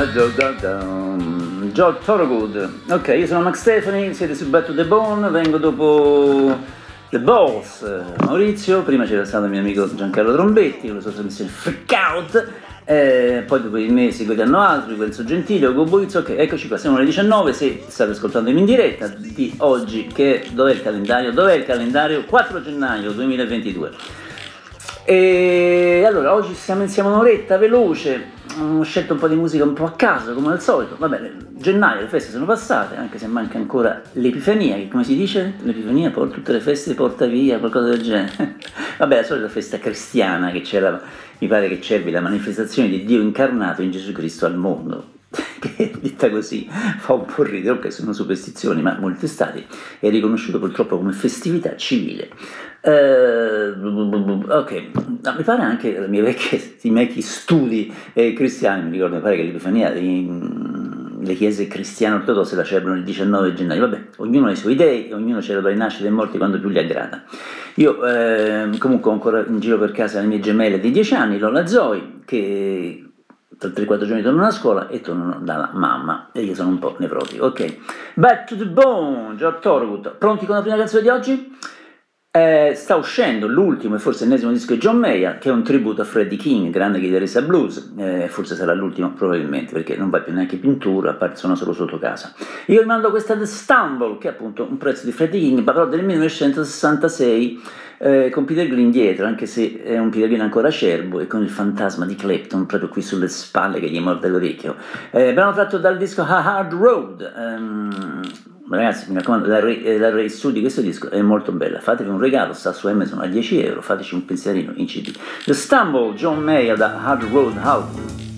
Da, da, da. George Thorogood. Ok, io sono Max Stefani, siete su to the Bone, vengo dopo The Balls. Maurizio, prima c'era stato il mio amico Giancarlo Trombetti con la sua trasmissione Freak Out. Eh, poi dopo di me seguiranno altri, Guenzo Gentile, Ugo Buizzo, ok, eccoci qua, siamo alle 19, se state ascoltando in diretta di oggi, che dov'è il calendario? Dov'è il calendario? 4 gennaio 2022. E allora, oggi siamo insieme un'oretta veloce, ho scelto un po' di musica un po' a caso, come al solito. Va bene, gennaio le feste sono passate, anche se manca ancora l'Epifania, che come si dice? L'Epifania, poi tutte le feste porta via, qualcosa del genere. Vabbè, la solita festa cristiana che c'era, mi pare che c'ervi la manifestazione di Dio incarnato in Gesù Cristo al mondo. Che detta così fa un po' ridere, ok, sono superstizioni, ma molti stati è riconosciuto purtroppo come festività civile. Uh, ok, no, mi pare anche i miei vecchi, i vecchi studi eh, cristiani, mi ricordo, mi pare che l'Epifania, in, le chiese cristiane ortodosse la celebrano il 19 gennaio, vabbè, ognuno ha i suoi dei, ognuno celebra le nascite e morti quando più gli aggrada. Io eh, comunque ho ancora in giro per casa le mie gemelle di 10 anni, Lola Zoe, che tra 3-4 giorni tornano a scuola e tornano dalla mamma e io sono un po' nevrotico. Ok, back to the bone, George Thorogood, pronti con la prima canzone di oggi? Eh, sta uscendo l'ultimo e forse l'ennesimo disco di John Mayer, che è un tributo a Freddie King, grande chitarrista blues, eh, forse sarà l'ultimo probabilmente, perché non va più neanche in tour, a sono solo sotto casa. Io vi mando questa The Stumble, che è appunto un prezzo di Freddie King, ma però del 1966, eh, con Peter Green dietro, anche se è un Peter Green ancora acerbo, e con il fantasma di Clapton proprio qui sulle spalle che gli morde l'orecchio. Eh, brano tratto dal disco A Hard Road, ehm, Ragazzi, mi raccomando, la, re, la reissue di questo disco è molto bella. Fatevi un regalo, sta su Amazon a 10 euro, fateci un pensierino in CD. The Stumble, John Mayer da Hard Road House.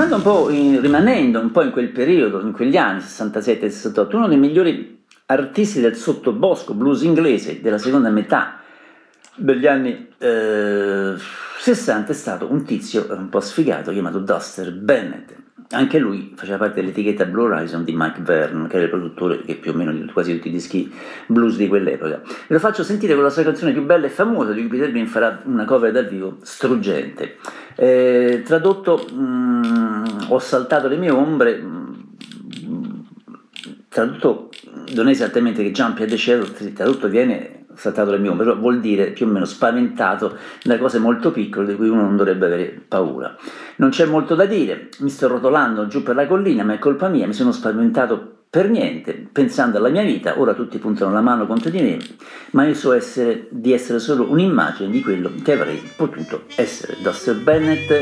Tornando un po', in, rimanendo un po' in quel periodo, in quegli anni 67 e 68, uno dei migliori artisti del sottobosco blues inglese della seconda metà degli anni eh, 60 è stato un tizio un po' sfigato chiamato Duster Bennett. Anche lui faceva parte dell'etichetta Blue Horizon di Mike Vernon, che era il produttore che più o meno di quasi tutti i dischi blues di quell'epoca. Ve lo faccio sentire con la sua canzone più bella e famosa, di cui Peter Green farà una cover dal vivo struggente. Eh, tradotto, mh, mm, ho saltato le mie ombre, mh, mm, tradotto non è esattamente che Jump at the Shadow, tradotto viene saltato le mie ombre, però vuol dire più o meno spaventato da cose molto piccole di cui uno non dovrebbe avere paura. Non c'è molto da dire, mi sto rotolando giù per la collina, ma è colpa mia, mi sono spaventato per niente, pensando alla mia vita, ora tutti puntano la mano contro di me, ma io so essere, di essere solo un'immagine di quello che avrei potuto essere. Duster Bennett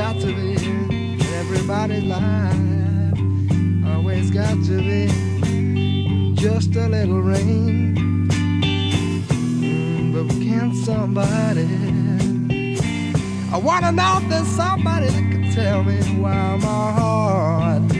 got to be everybody's life. Always got to be just a little rain. Mm, but can somebody? I wanna know if there's somebody that can tell me why my heart.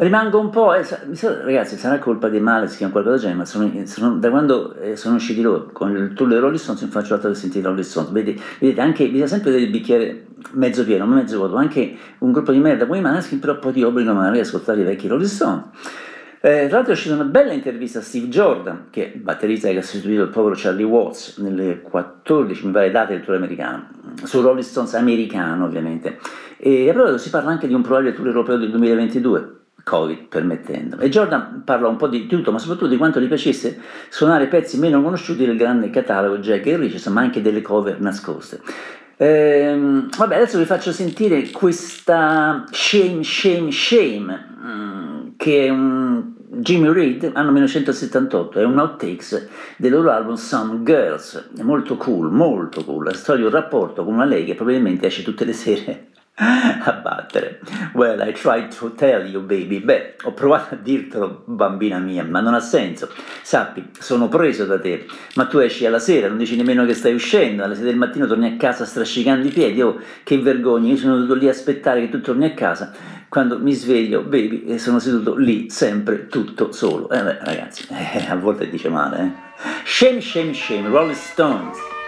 rimango un po', eh, ragazzi, sarà colpa di male, si chiama qualcosa del genere, ma sono, sono, da quando eh, sono usciti loro con il tour dei Rolling Stones non faccio altro che sentire Rolling Stones. Vedete, vedete anche, bisogna sempre il bicchiere mezzo pieno, mezzo vuoto, anche un gruppo di merda come i Maneskin, però poi ti obbligano magari ad ascoltare i vecchi Rolling Stones. Eh, tra l'altro è uscita una bella intervista a Steve Jordan, che batterista che ha sostituito il povero Charlie Watts nelle 14 mi pare, date del tour americano. su Rolling Stones americano ovviamente. E a proposito si parla anche di un probabile tour europeo del 2022. Covid permettendo. E Jordan parla un po' di tutto, ma soprattutto di quanto gli piacesse suonare pezzi meno conosciuti del grande catalogo Jack e Richards, ma anche delle cover nascoste. Ehm, vabbè, adesso vi faccio sentire questa Shame, Shame, Shame, mm, che è un Jimmy Reed, anno 1978, è un outtakes del loro album Some Girls, è molto cool, molto cool, la storia di un rapporto con una lei che probabilmente esce tutte le sere a battere. Well, I tried to tell you, baby. Beh, ho provato a dirtelo, bambina mia, ma non ha senso. Sappi, sono preso da te, ma tu esci alla sera, non dici nemmeno che stai uscendo, alle 6 del mattino torni a casa strascicando i piedi. Oh, che vergogna, io sono dovuto lì a aspettare che tu torni a casa. Quando mi sveglio, baby, e sono seduto lì, sempre, tutto solo. Eh beh, ragazzi, eh, a volte dice male, eh. Shame, shame, shame, Rolling Stones.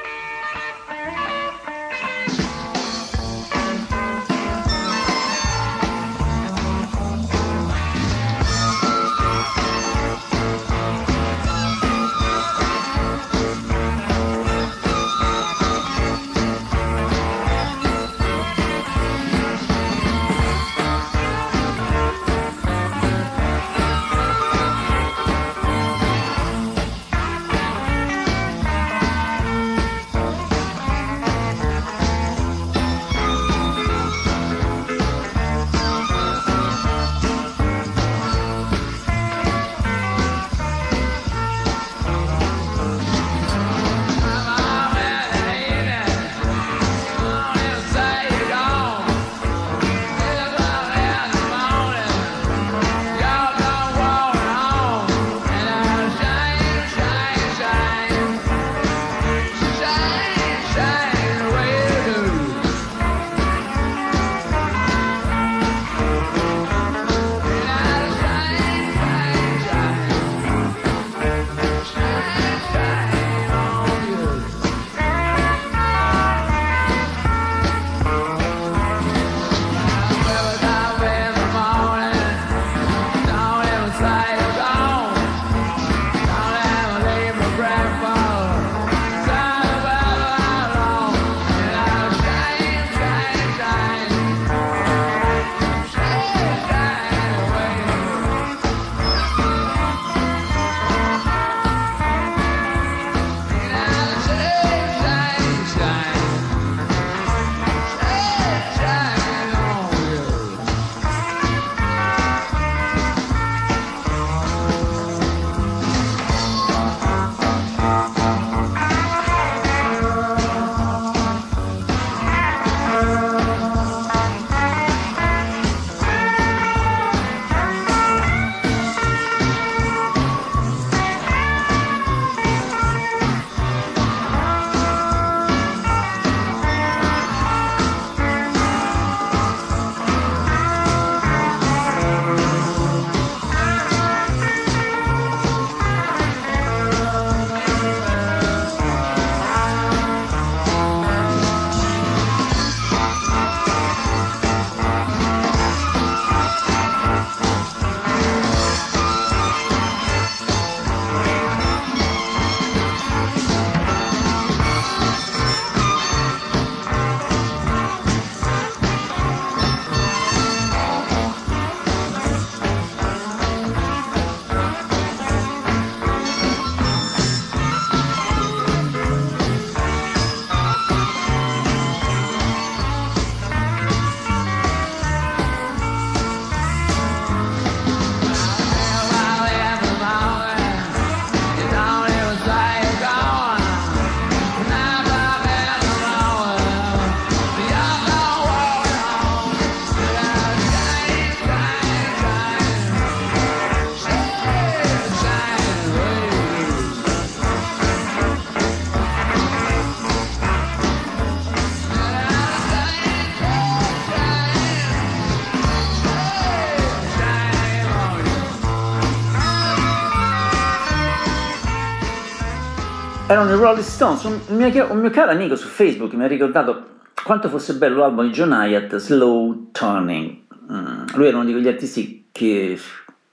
Erano i Rolling Stones. Un mio, un mio, caro amico su Facebook mi ha ricordato quanto fosse bello l'album di John Hyatt, Slow Turning. Mm, lui era uno di quegli artisti che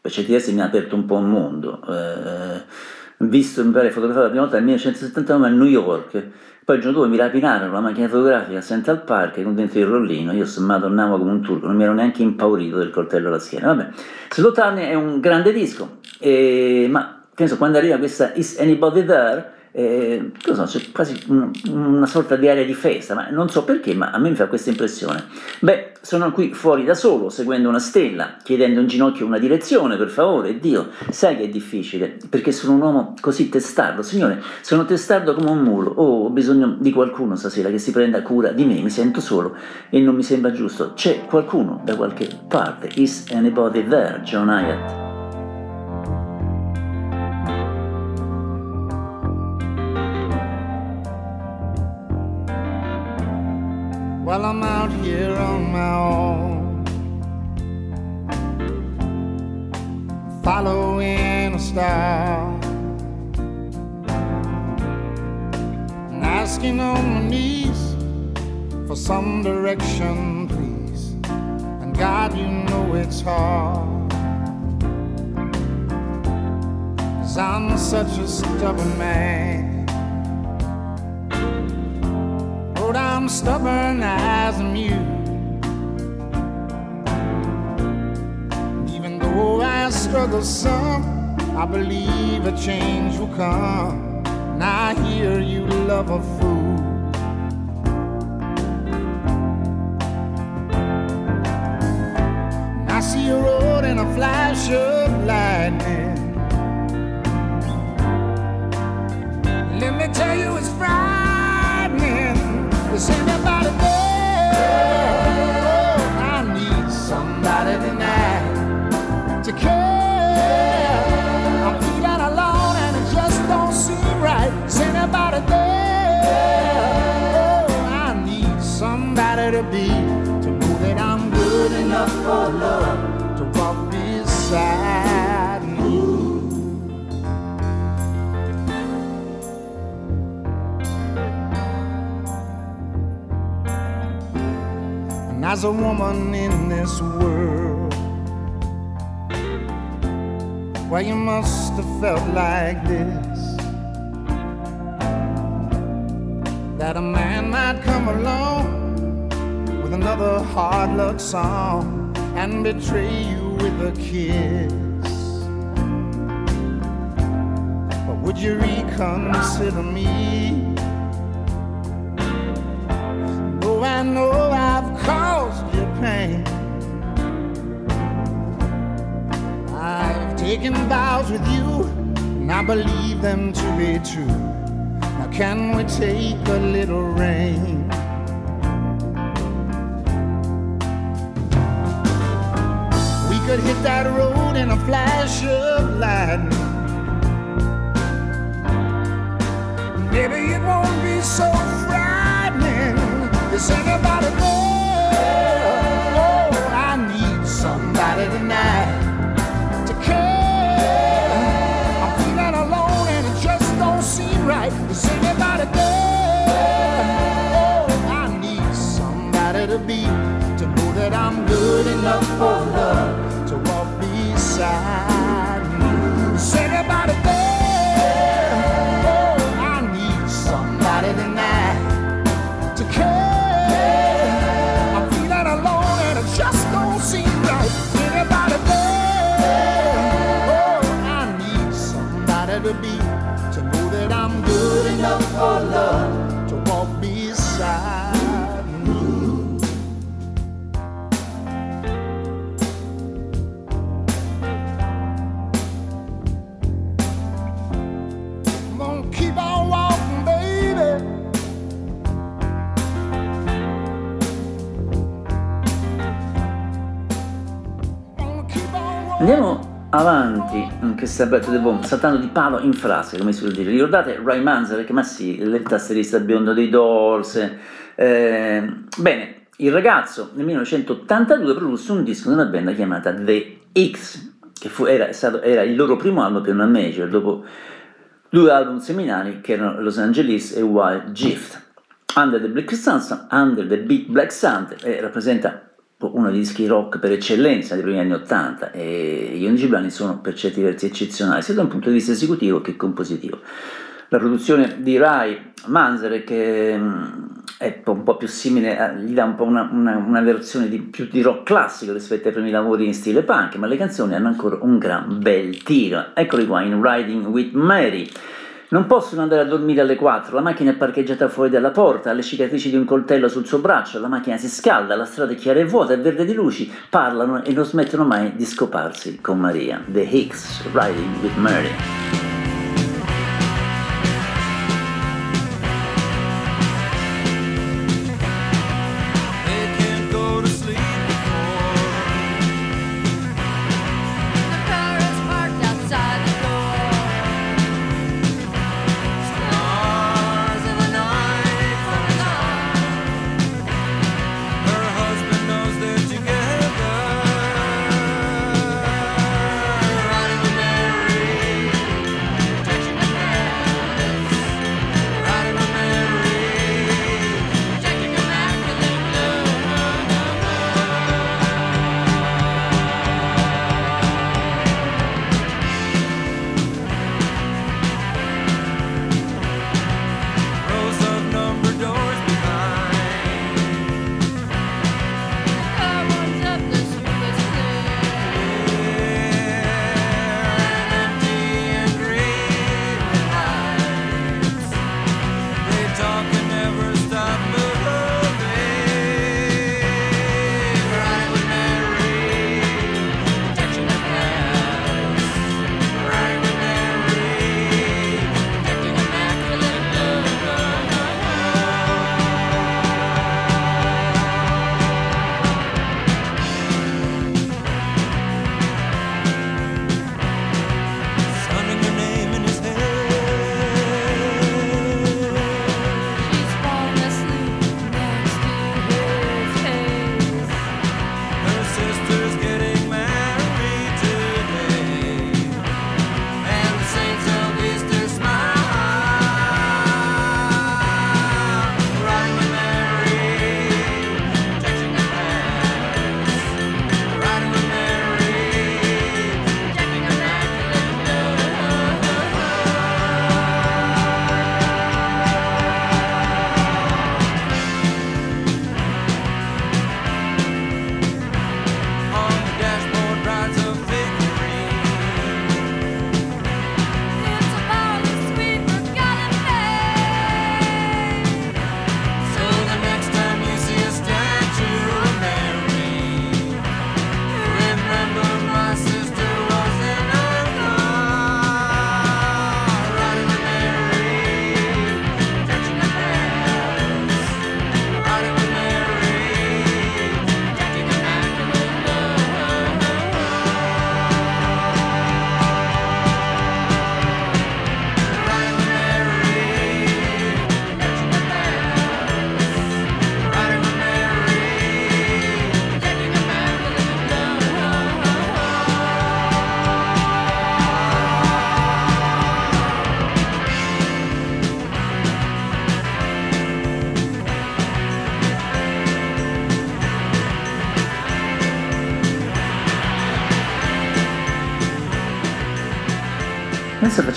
per certi versi mi ha aperto un po' un mondo. Eh, visto, mi pare, fotografato la prima volta nel 1979 a New York, poi il giorno dopo mi rapinarono la macchina fotografica a Central Park con dentro il rollino, io madonnavo come un turco, non mi ero neanche impaurito del coltello alla schiena. Vabbè, Slow Turner è un grande disco, e, ma penso quando arriva questa Is Anybody There eh, so, c'è quasi una, sorta di area di festa, ma non so perché, ma a me mi fa questa impressione. Beh, sono qui fuori da solo, seguendo una stella, chiedendo in ginocchio una direzione, per favore, Dio, sai che è difficile, perché sono un uomo così testardo, Signore, sono testardo come un mulo, oh, ho bisogno di qualcuno stasera che si prenda cura di me, mi sento solo e non mi sembra giusto, c'è qualcuno da qualche parte, is anybody there, John Hyatt? While I'm out here on my own. Following a star. And asking on my knees for some direction, please. And God, you know it's hard. Cause I'm such a stubborn man. I'm stubborn as a mule. Even though I struggle some, I believe a change will come. And I hear you love a fool. And I see a road in a flash of lightning. As a woman in this world. Well, you must have felt like this that a man might come along with another hard luck song and betray you with a kiss. But would you reconsider me? Oh, I know you pain. I've taken vows with you, and I believe them to be true. Now, can we take a little rain? We could hit that road in a flash of lightning. Maybe it won't be so frightening. Is anybody there? Brett de Bomb saltando di palo in frase come si vuol dire. Ricordate Ray Manzarek ma sì il tasserista biondo dei Doors? Eh, bene il ragazzo nel 1982 produsse un disco di una band chiamata The X che fu, era, stato, era, il loro primo album per una major dopo due album seminali che erano Los Angeles e Wild Gift. Under the Black Sun, Under the Big Black Sun eh, rappresenta uno dei dischi rock per eccellenza dei primi anni Ottanta e gli 11 brani sono per certi versi eccezionali, sia da un punto di vista esecutivo che compositivo. La produzione di Rai Manzere, che mm, è un po' più simile, gli dà un po' una, una, una versione di, più di rock classico rispetto ai primi lavori in stile punk, ma le canzoni hanno ancora un gran bel tiro. Eccoli qua in Riding with Mary. Non possono andare a dormire alle 4, la macchina è parcheggiata fuori dalla porta, ha le cicatrici di un coltello sul suo braccio, la macchina si scalda, la strada è chiara e vuota, è verde di luci, parlano e non smettono mai di scoparsi con Maria. The Hicks, Riding with Mary.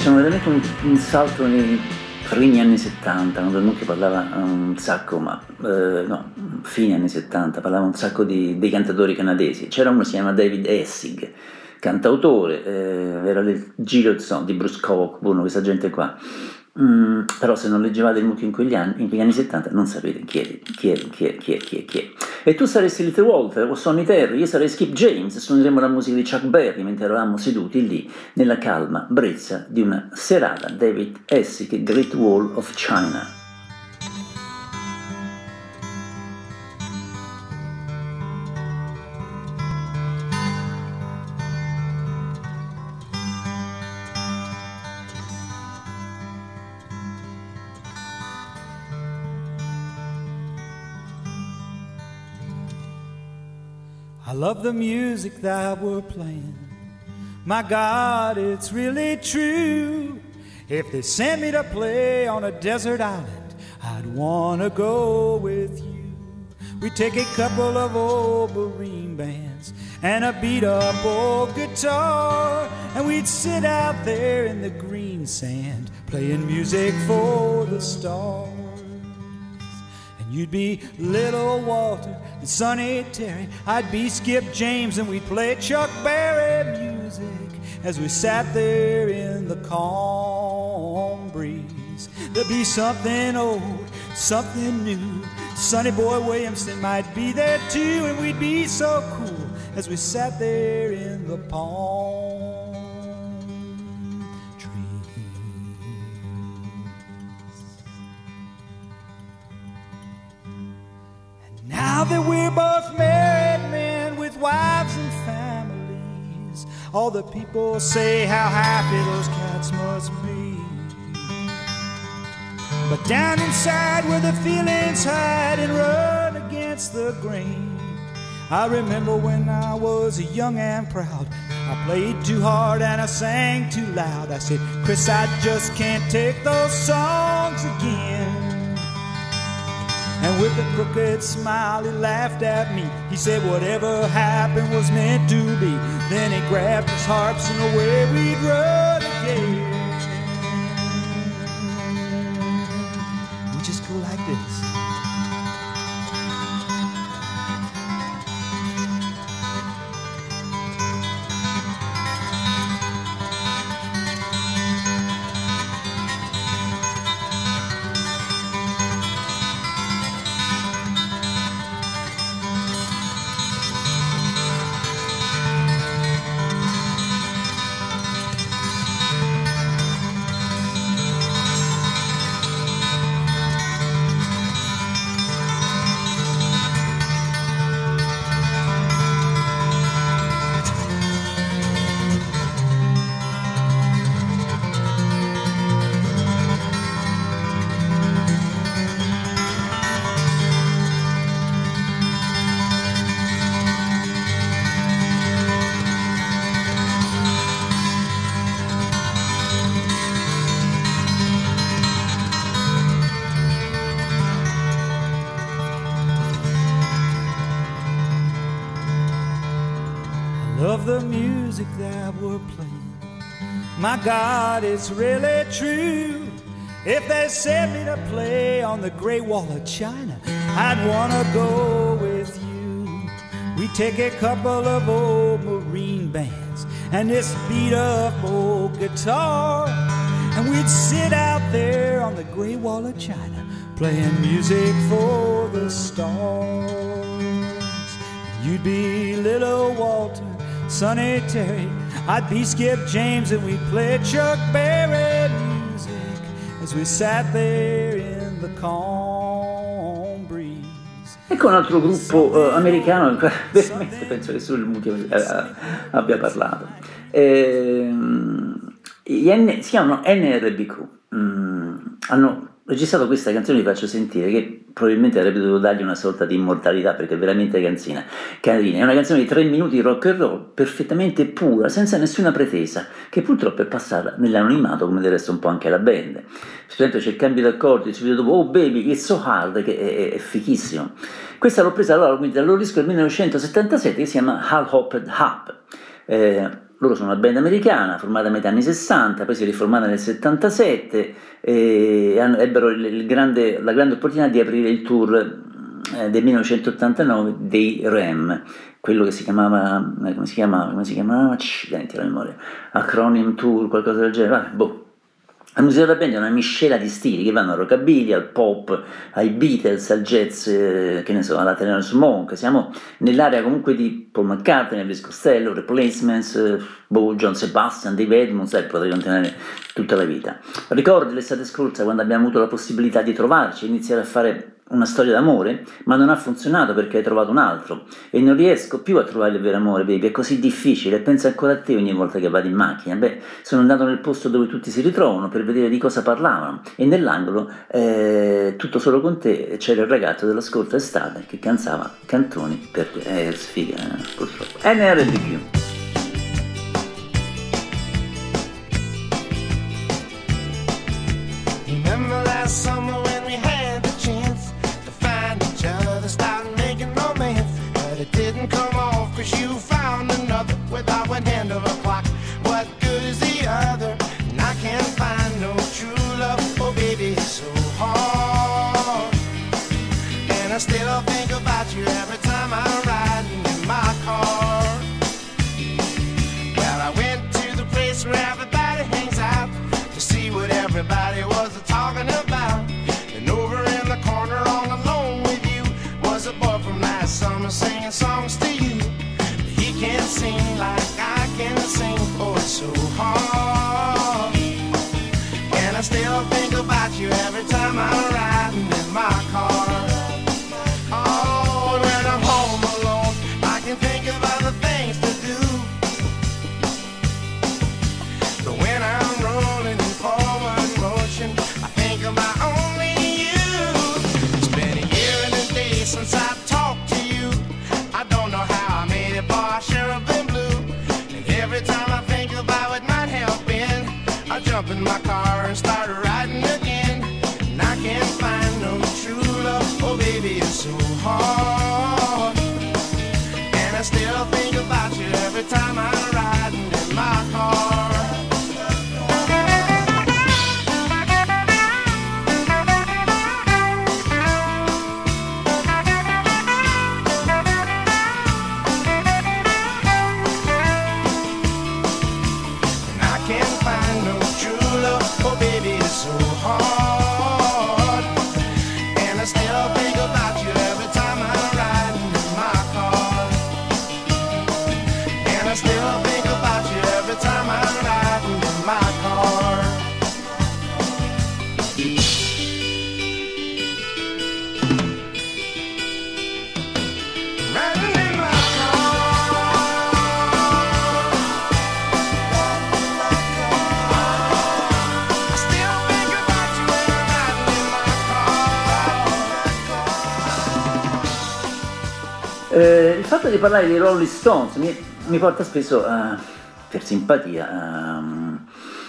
Facciamo veramente un, un, salto nei primi anni 70, quando il Mucchio parlava un sacco, ma eh, no, fine anni 70, parlava un sacco di, dei cantatori canadesi. C'era uno che si chiama David Essig, cantautore, eh, era del giro di Bruce Cockburn, questa gente qua. Mm, però se non leggevate il mucchio in quegli anni, in quegli anni 70 non sapete chi è, chi è, chi è, chi è, chi è, chi è. E tu saresti Little Walter o Sonny Terry, io sarei Skip James, suoneremo la musica di Chuck Berry mentre eravamo seduti lì nella calma brezza di una serata David Essick Great Wall of China. Love the music that we're playing. My God, it's really true. If they sent me to play on a desert island, I'd want to go with you. We'd take a couple of old marine bands and a beat up old guitar, and we'd sit out there in the green sand playing music for the stars. And you'd be little Walter and Sonny Terry, I'd be Skip James, and we'd play Chuck Berry music as we sat there in the calm breeze. There'd be something old, something new. Sonny Boy Williamson might be there too, and we'd be so cool as we sat there in the palm now that we're both married men with wives and families, all the people say how happy those cats must be. But down inside where the feelings hide and run against the grain. I remember when I was young and proud. I played too hard and I sang too loud. I said, Chris, I just can't take those songs again. And with a crooked smile, he laughed at me. He said, Whatever happened was meant to be. Then he grabbed his harps and away we'd run My God, it's really true. If they sent me to play on the Great Wall of China, I'd wanna go with you. We take a couple of old marine bands and this beat up old guitar, and we'd sit out there on the Great Wall of China playing music for the stars. You'd be little Walter, Sonny Terry, I'd be Skip James, and we'd play Chuck Berry music as we sat there in the calm breeze. Ecco un altro gruppo eh, americano, veramente penso che solo il Muti eh, abbia parlato. N- si chiamano NRBQ. Mm, hanno registrato questa canzone, vi faccio sentire, che probabilmente avrebbe dovuto dargli una sorta di immortalità perché è veramente canzina, carina. È una canzone di tre minuti di rock and roll, perfettamente pura, senza nessuna pretesa, che purtroppo è passata nell'anonimato, come del resto un po' anche la band. Specialmente c'è il cambio d'accordi, subito dopo Oh Baby, It's So Hard, che è, è fichissimo. Questa l'ho presa allora quindi dal loro disco del 1977 che si chiama Hal Hopped Up. Eh, loro sono una band americana formata a metà anni 60, poi si è riformata nel 77 e ebbero il, grande, la grande opportunità di aprire il tour eh, del 1989 dei REM, quello che si chiamava, eh, come si chiamava, come si chiamava, accidenti la memoria, Acronym Tour, qualcosa del genere, vabbè, boh. La musica della band è una miscela di stili che vanno al rockabilly, al pop, ai Beatles, al jazz, eh, che ne so, alla Thelonious Monk. Siamo nell'area comunque di Paul McCartney, Elvis Costello, Replacements, eh, boh, John Sebastian, Dave Edmunds, eh, potrei continuare tutta la vita. Ricordi l'estate scorsa quando abbiamo avuto la possibilità di trovarci, iniziare a fare una storia d'amore, ma non ha funzionato perché hai trovato un altro e non riesco più a trovare il vero amore, baby, è così difficile, pensa ancora a te ogni volta che vado in macchina. Beh, sono andato nel posto dove tutti si ritrovano per vedere di cosa parlavano e nell'angolo, eh, tutto solo con te, c'era il ragazzo della scorsa estate che cantava cantoni per. Eh, sfiga, eh, purtroppo. NRBQ. Remember last summer fatto di parlare dei Rolling Stones mi, mi porta spesso, a- per simpatia, a,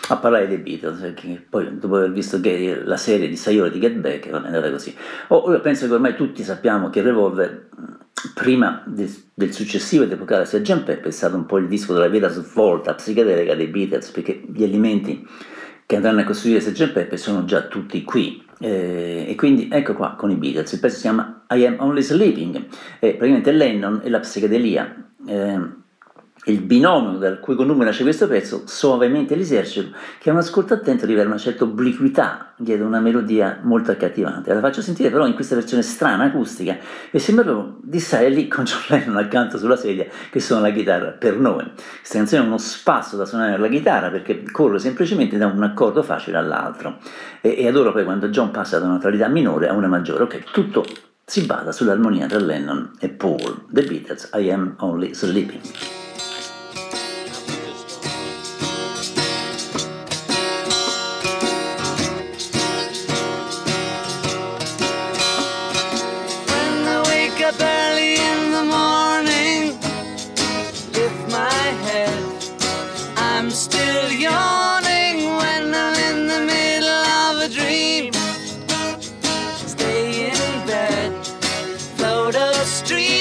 a parlare dei Beatles, perché poi dopo aver visto che la serie di sei ore di Get Back è andata così. Oh, penso che ormai tutti sappiamo che Revolver, prima de- del successivo ed epocale Sgt. Pepper, è stato un po' il disco della vera svolta psichedelica dei Beatles, perché gli elementi che andranno a costruire Sgt. Pepper sono già tutti qui. Eh, e quindi ecco qua con i Beatles, il pezzo si chiama I Am Only Sleeping, e praticamente Lennon e la psichedelia. eh, il binomio dal cui connubio nasce questo pezzo, suavemente l'esercito, che a un ascolto attento rivela una certa obliquità dietro una melodia molto accattivante. La faccio sentire però in questa versione strana, acustica, e sembra proprio di stare lì con John Lennon accanto sulla sedia che suona la chitarra per noi. Questa canzone è uno spasso da suonare la chitarra perché corre semplicemente da un accordo facile all'altro. E, e adoro poi quando John passa da una tonalità minore a una maggiore. Ok, tutto si basa sull'armonia tra Lennon e Paul. The Beatles, I Am Only Sleeping. street.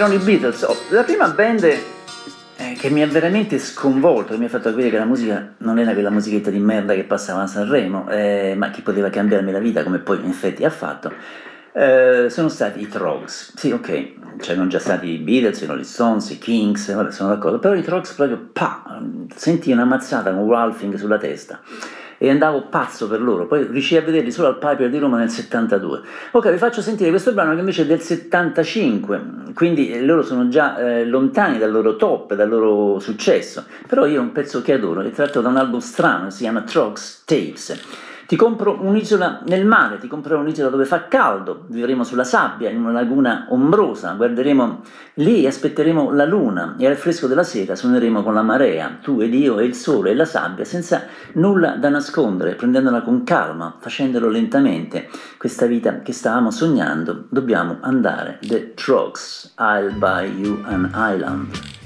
Erano i Beatles. Oh, la prima band eh, che mi ha veramente sconvolto, che mi ha fatto capire che la musica non era quella musichetta di merda che passava a Sanremo, eh, ma che poteva cambiarmi la vita, come poi in effetti ha fatto, eh, sono stati i Trogs. Sì, ok, c'erano già stati i Beatles, i Rolling Stones, i Kings, vabbè, sono d'accordo, però i Trogs proprio, pa, senti una mazzata con Ralphing sulla testa e andavo pazzo per loro, poi riuscii a vederli solo al Piper di Roma nel 72. Ok, vi faccio sentire questo brano che invece è del 75, quindi eh, loro sono già eh, lontani dal loro top, dal loro successo, però io ho un pezzo che adoro, è tratto da un album strano, si chiama Trogs Tapes ti compro un'isola nel mare, ti comprerò un'isola dove fa caldo, vivremo sulla sabbia, in una laguna ombrosa, guarderemo lì, aspetteremo la luna e al fresco della sera suoneremo con la marea, tu ed io e il sole e la sabbia, senza nulla da nascondere, prendendola con calma, facendolo lentamente. Questa vita che stavamo sognando, dobbiamo andare. The Trogs, I'll buy you an island.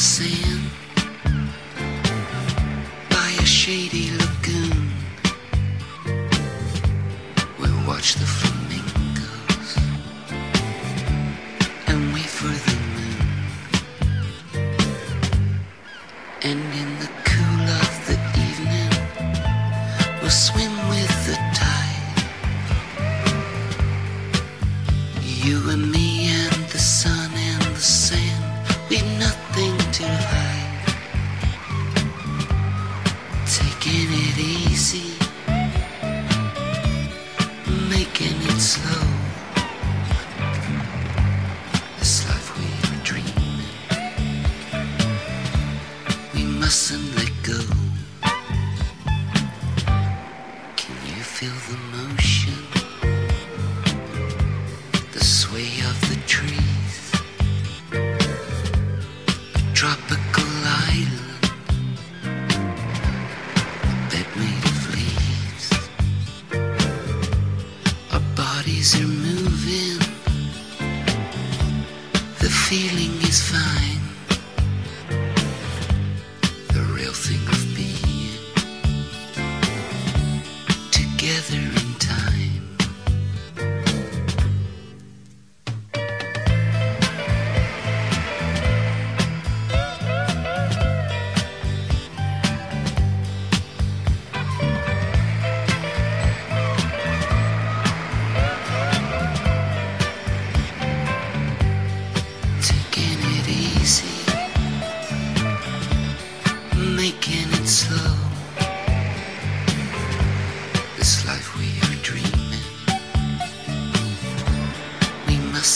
Sand by a shady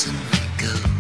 we mustn't let go.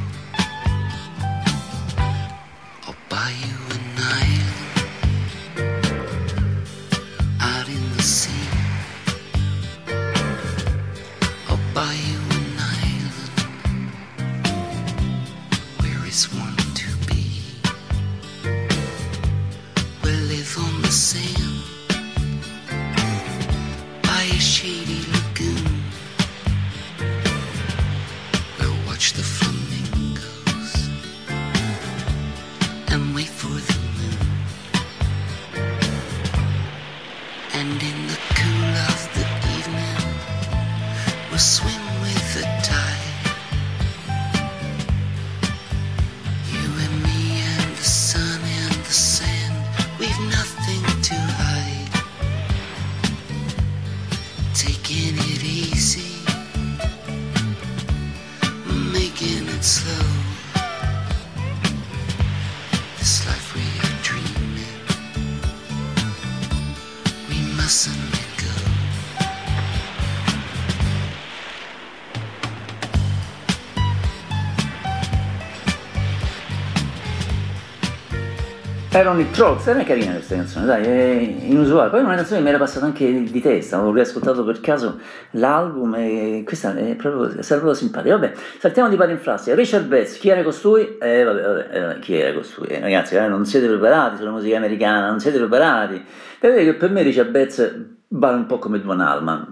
Erano i Trolls, era carina questa canzone, dai, è inusuale. Poi una canzone che mi era passata anche di testa, avevo riascoltato per caso l'album e questa è proprio, è proprio simpatica. Vabbè, saltiamo di pari in frassi. Richard Betts, chi era costui? Eh, vabbè, vabbè, eh, chi era costui? Eh, ragazzi, eh, non siete preparati sulla musica americana, non siete preparati. Vedete che per me Richard Betts vale un po' come Duan Alma,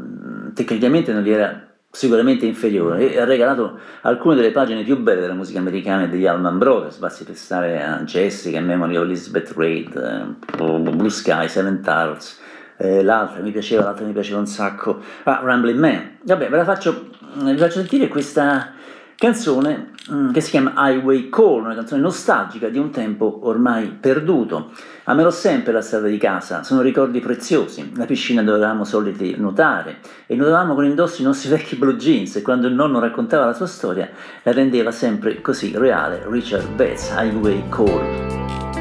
tecnicamente non gli era sicuramente inferiore. E ha regalato alcune delle pagine più belle della musica americana e degli Allman Brothers, basti pensare a Jessica, Memory of Elizabeth Reid, eh, Blue Sky, Seven Turtles, eh, l'altra mi piaceva, l'altra mi piaceva un sacco, ah, Rambling Man. Vabbè, ve la faccio, vi faccio sentire questa canzone mm, che si chiama Highway Call, una canzone nostalgica di un tempo ormai perduto. Amerò sempre la strada di casa, sono ricordi preziosi, la piscina dove eravamo soliti nuotare e nuotavamo con indosso i nostri vecchi blue jeans e quando il nonno raccontava la sua storia la rendeva sempre così reale. Richard Betts, Highway Call.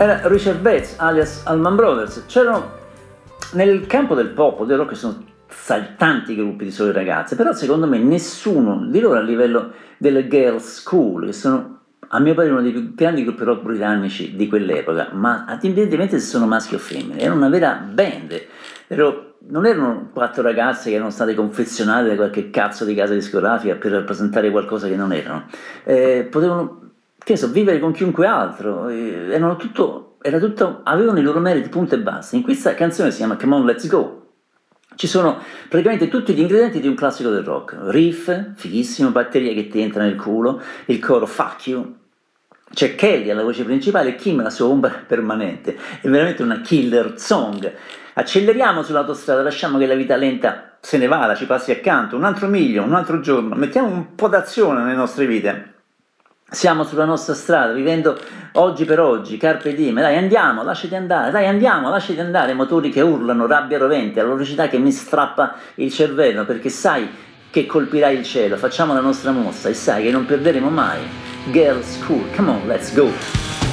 Era Richard Bates, alias Allman Brothers. C'erano nel campo del pop, del rock, sono tanti gruppi di sole ragazze, però secondo me nessuno di loro a livello delle girl school, che sono a mio parere uno dei più grandi gruppi rock britannici di quell'epoca, ma indipendentemente se sono maschi o femmine, erano una vera band, Ero- non erano quattro ragazze che erano state confezionate da qualche cazzo di casa discografica per rappresentare qualcosa che non erano, Eh, potevano, che so, vivere con chiunque altro, erano tutto, era tutto, avevano i loro meriti, punto e basta. In questa canzone si chiama Come On Let's Go, ci sono praticamente tutti gli ingredienti di un classico del rock. Riff, fighissimo, batteria che ti entra nel culo, il coro fuck you. C'è Kelly alla voce principale e Kim la sua ombra permanente. È veramente una killer song. Acceleriamo sull'autostrada, lasciamo che la vita lenta se ne vada, ci passi accanto, un altro miglio, un altro giorno, mettiamo un po' d'azione nelle nostre vite. Siamo sulla nostra strada, vivendo oggi per oggi, carpe diem, dai andiamo, lasciati andare, dai andiamo, lasciati andare, motori che urlano, rabbia rovente, alla velocità che mi strappa il cervello, perché sai che colpirai il cielo, facciamo la nostra mossa e sai che non perderemo mai. Girl School, come on, let's go!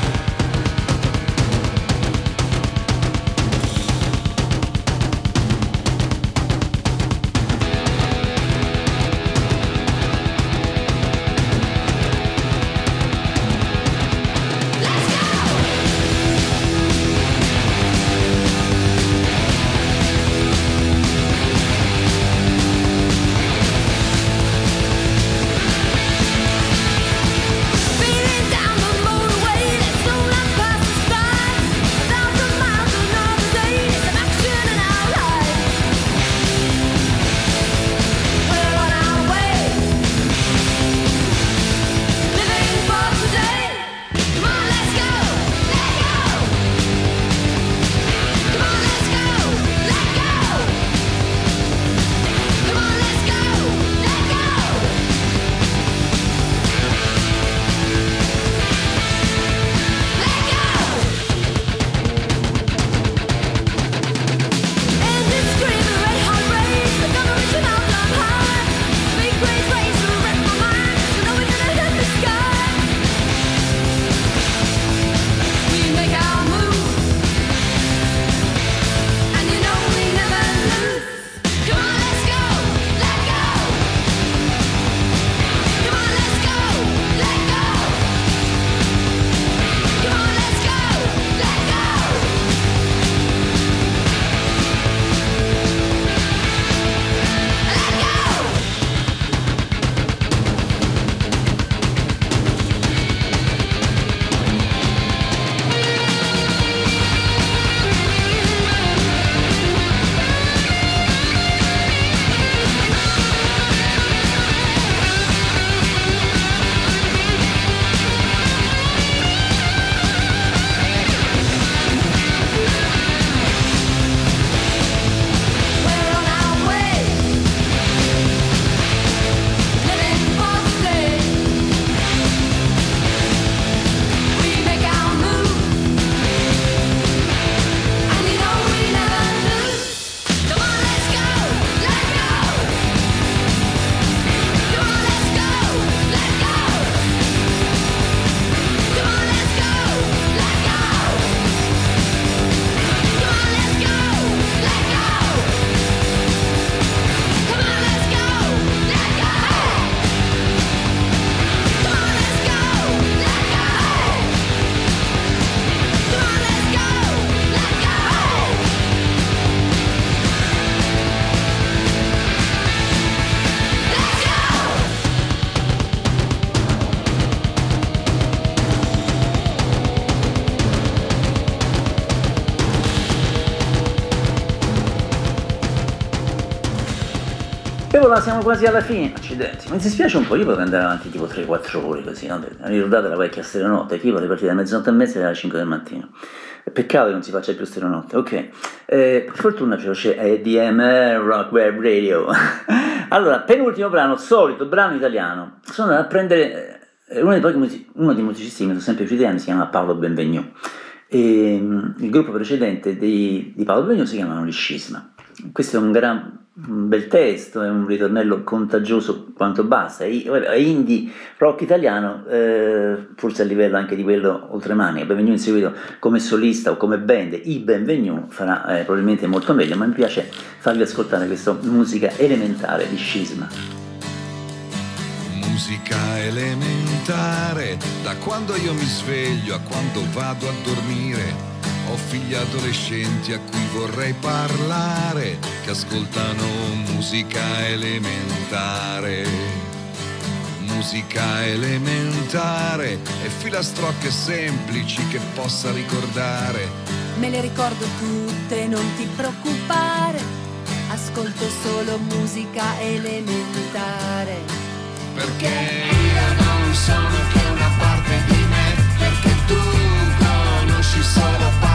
Siamo quasi alla fine, accidenti. Mi dispiace un po', io potrei andare avanti tipo 3-4 ore così, no? Ricordate la vecchia stereonotte, che io vorrei partire da mezzanotte e mezza alle 5 del mattino. Peccato che non si faccia più stereonotte, ok. Eh, per fortuna c'è EDM Rock Web Radio. allora, penultimo brano, solito brano italiano. Sono andato a prendere eh, uno dei pochi uno dei musicisti che mi sono sempre piaciuti anni, si chiama Paolo Benvenu. E, mm, il gruppo precedente di, di Paolo Benvenu si chiamano Gli Scisma. Questo è un gran un bel testo, è un ritornello contagioso quanto basta. È indie rock italiano, eh, forse a livello anche di quello oltremani. Benvenuto in seguito come solista o come band, i Benvenu farà eh, probabilmente molto meglio, ma mi piace farvi ascoltare questa musica elementare di Scisma. Musica elementare, da quando io mi sveglio a quando vado a dormire. Ho figli adolescenti a cui vorrei parlare, che ascoltano musica elementare. Musica elementare e filastrocche semplici che possa ricordare. Me le ricordo tutte, non ti preoccupare. Ascolto solo musica elementare. Perché io non sono che una parte di me, perché tu conosci solo parte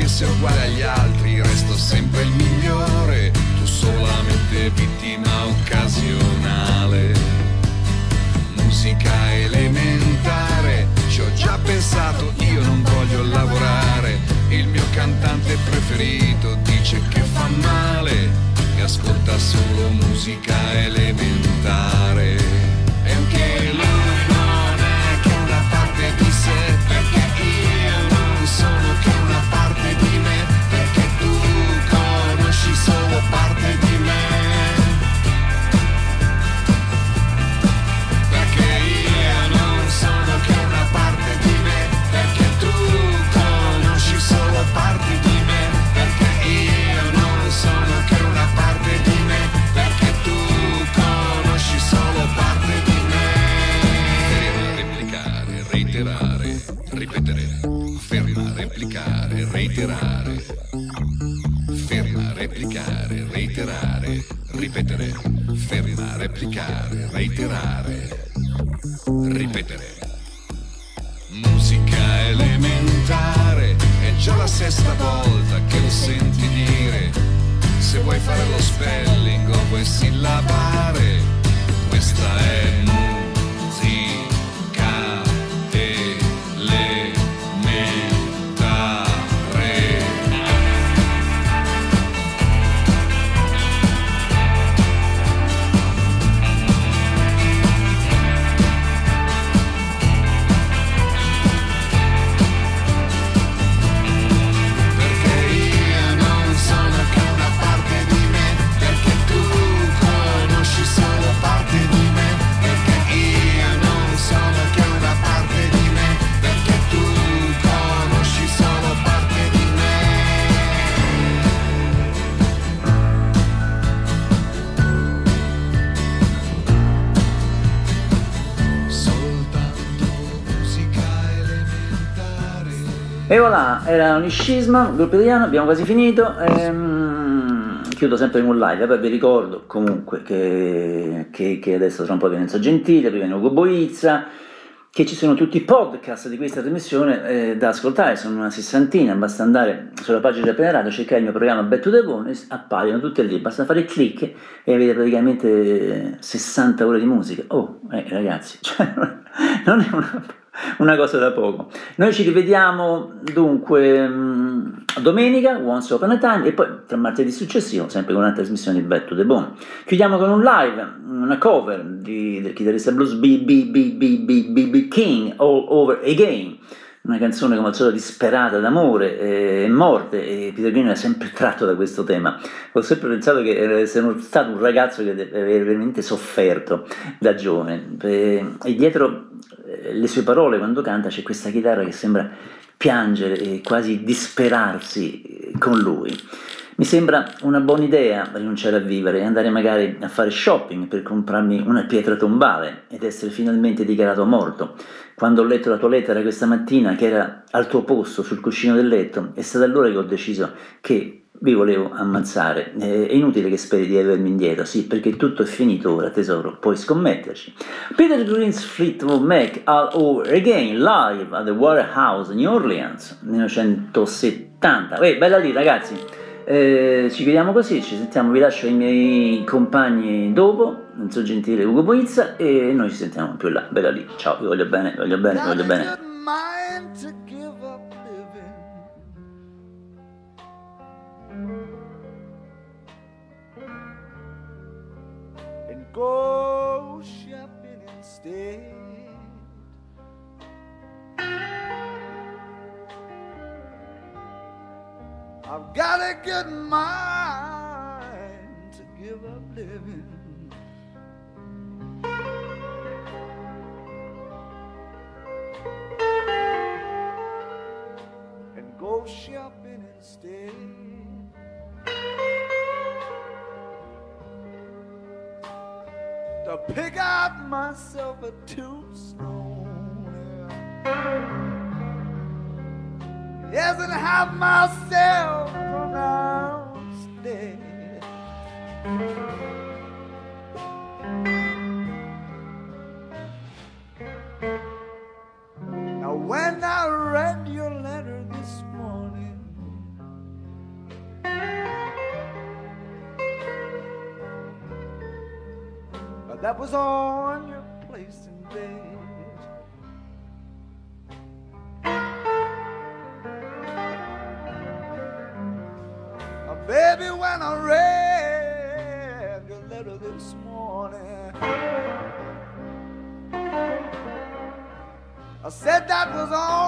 anche se uguale agli altri resto sempre il migliore, tu solamente vittima occasionale. Musica elementare, ci ho già pensato, io non voglio lavorare, il mio cantante preferito dice che fa male e ascolta solo musica elementare. E anche lui non è che una parte di sé, perché un scisma, gruppo italiano, abbiamo quasi finito. ehm, chiudo sempre con live, poi vi ricordo comunque che, che- che adesso tra un po' viene Enzo Gentile, poi viene Ugo Boizza, che ci sono tutti i podcast di questa trasmissione eh, da ascoltare, sono una sessantina, basta andare sulla pagina di Appena Radio, cercare il mio programma Back to the Bone, e appaiono tutte lì, basta fare clic e avete praticamente eh, 60 ore di musica. Oh, eh, ragazzi, cioè, non è una, una cosa da poco. Noi ci rivediamo dunque mh, domenica, Once Upon a Time, e poi tra martedì successivo, sempre con una trasmissione di Back to the Bone. Chiudiamo con un live, una cover di, del chitarrista blues B.B.B.B.B. King, All Over Again. Una canzone come al solito disperata d'amore eh, e morte, e Peter Green era sempre tratto da questo tema. Ho sempre pensato che sono stato un ragazzo che aveva veramente sofferto da giovane. Eh, e dietro le sue parole, quando canta, c'è questa chitarra che sembra piangere e quasi disperarsi eh, con lui. Mi sembra una buona idea rinunciare a vivere e andare magari a fare shopping per comprarmi una pietra tombale ed essere finalmente dichiarato morto. Quando ho letto la tua lettera questa mattina, che era al tuo posto sul cuscino del letto, è stato allora che ho deciso che vi volevo ammazzare. Eh, È inutile che speri di avermi indietro, sì, perché tutto è finito ora, tesoro, puoi scommetterci. Peter Green's Fleetwood Mac All Over Again, live at the Warehouse, New Orleans, 1970. Uè, bella lì, ragazzi. Eh, ci vediamo così, ci sentiamo, vi lascio i miei compagni dopo, non so gentile Ugo Boizza e noi ci sentiamo più là, bella lì. Ciao, vi voglio bene, voglio bene, voglio bene. And go shopping instead. I've got a good mind to give up living. and go shopping instead. To pick out myself a tombstone. Yes, and have myself pronounced dead. Was on your place in bed. Uh, baby, when I read your letter this morning, I said that was on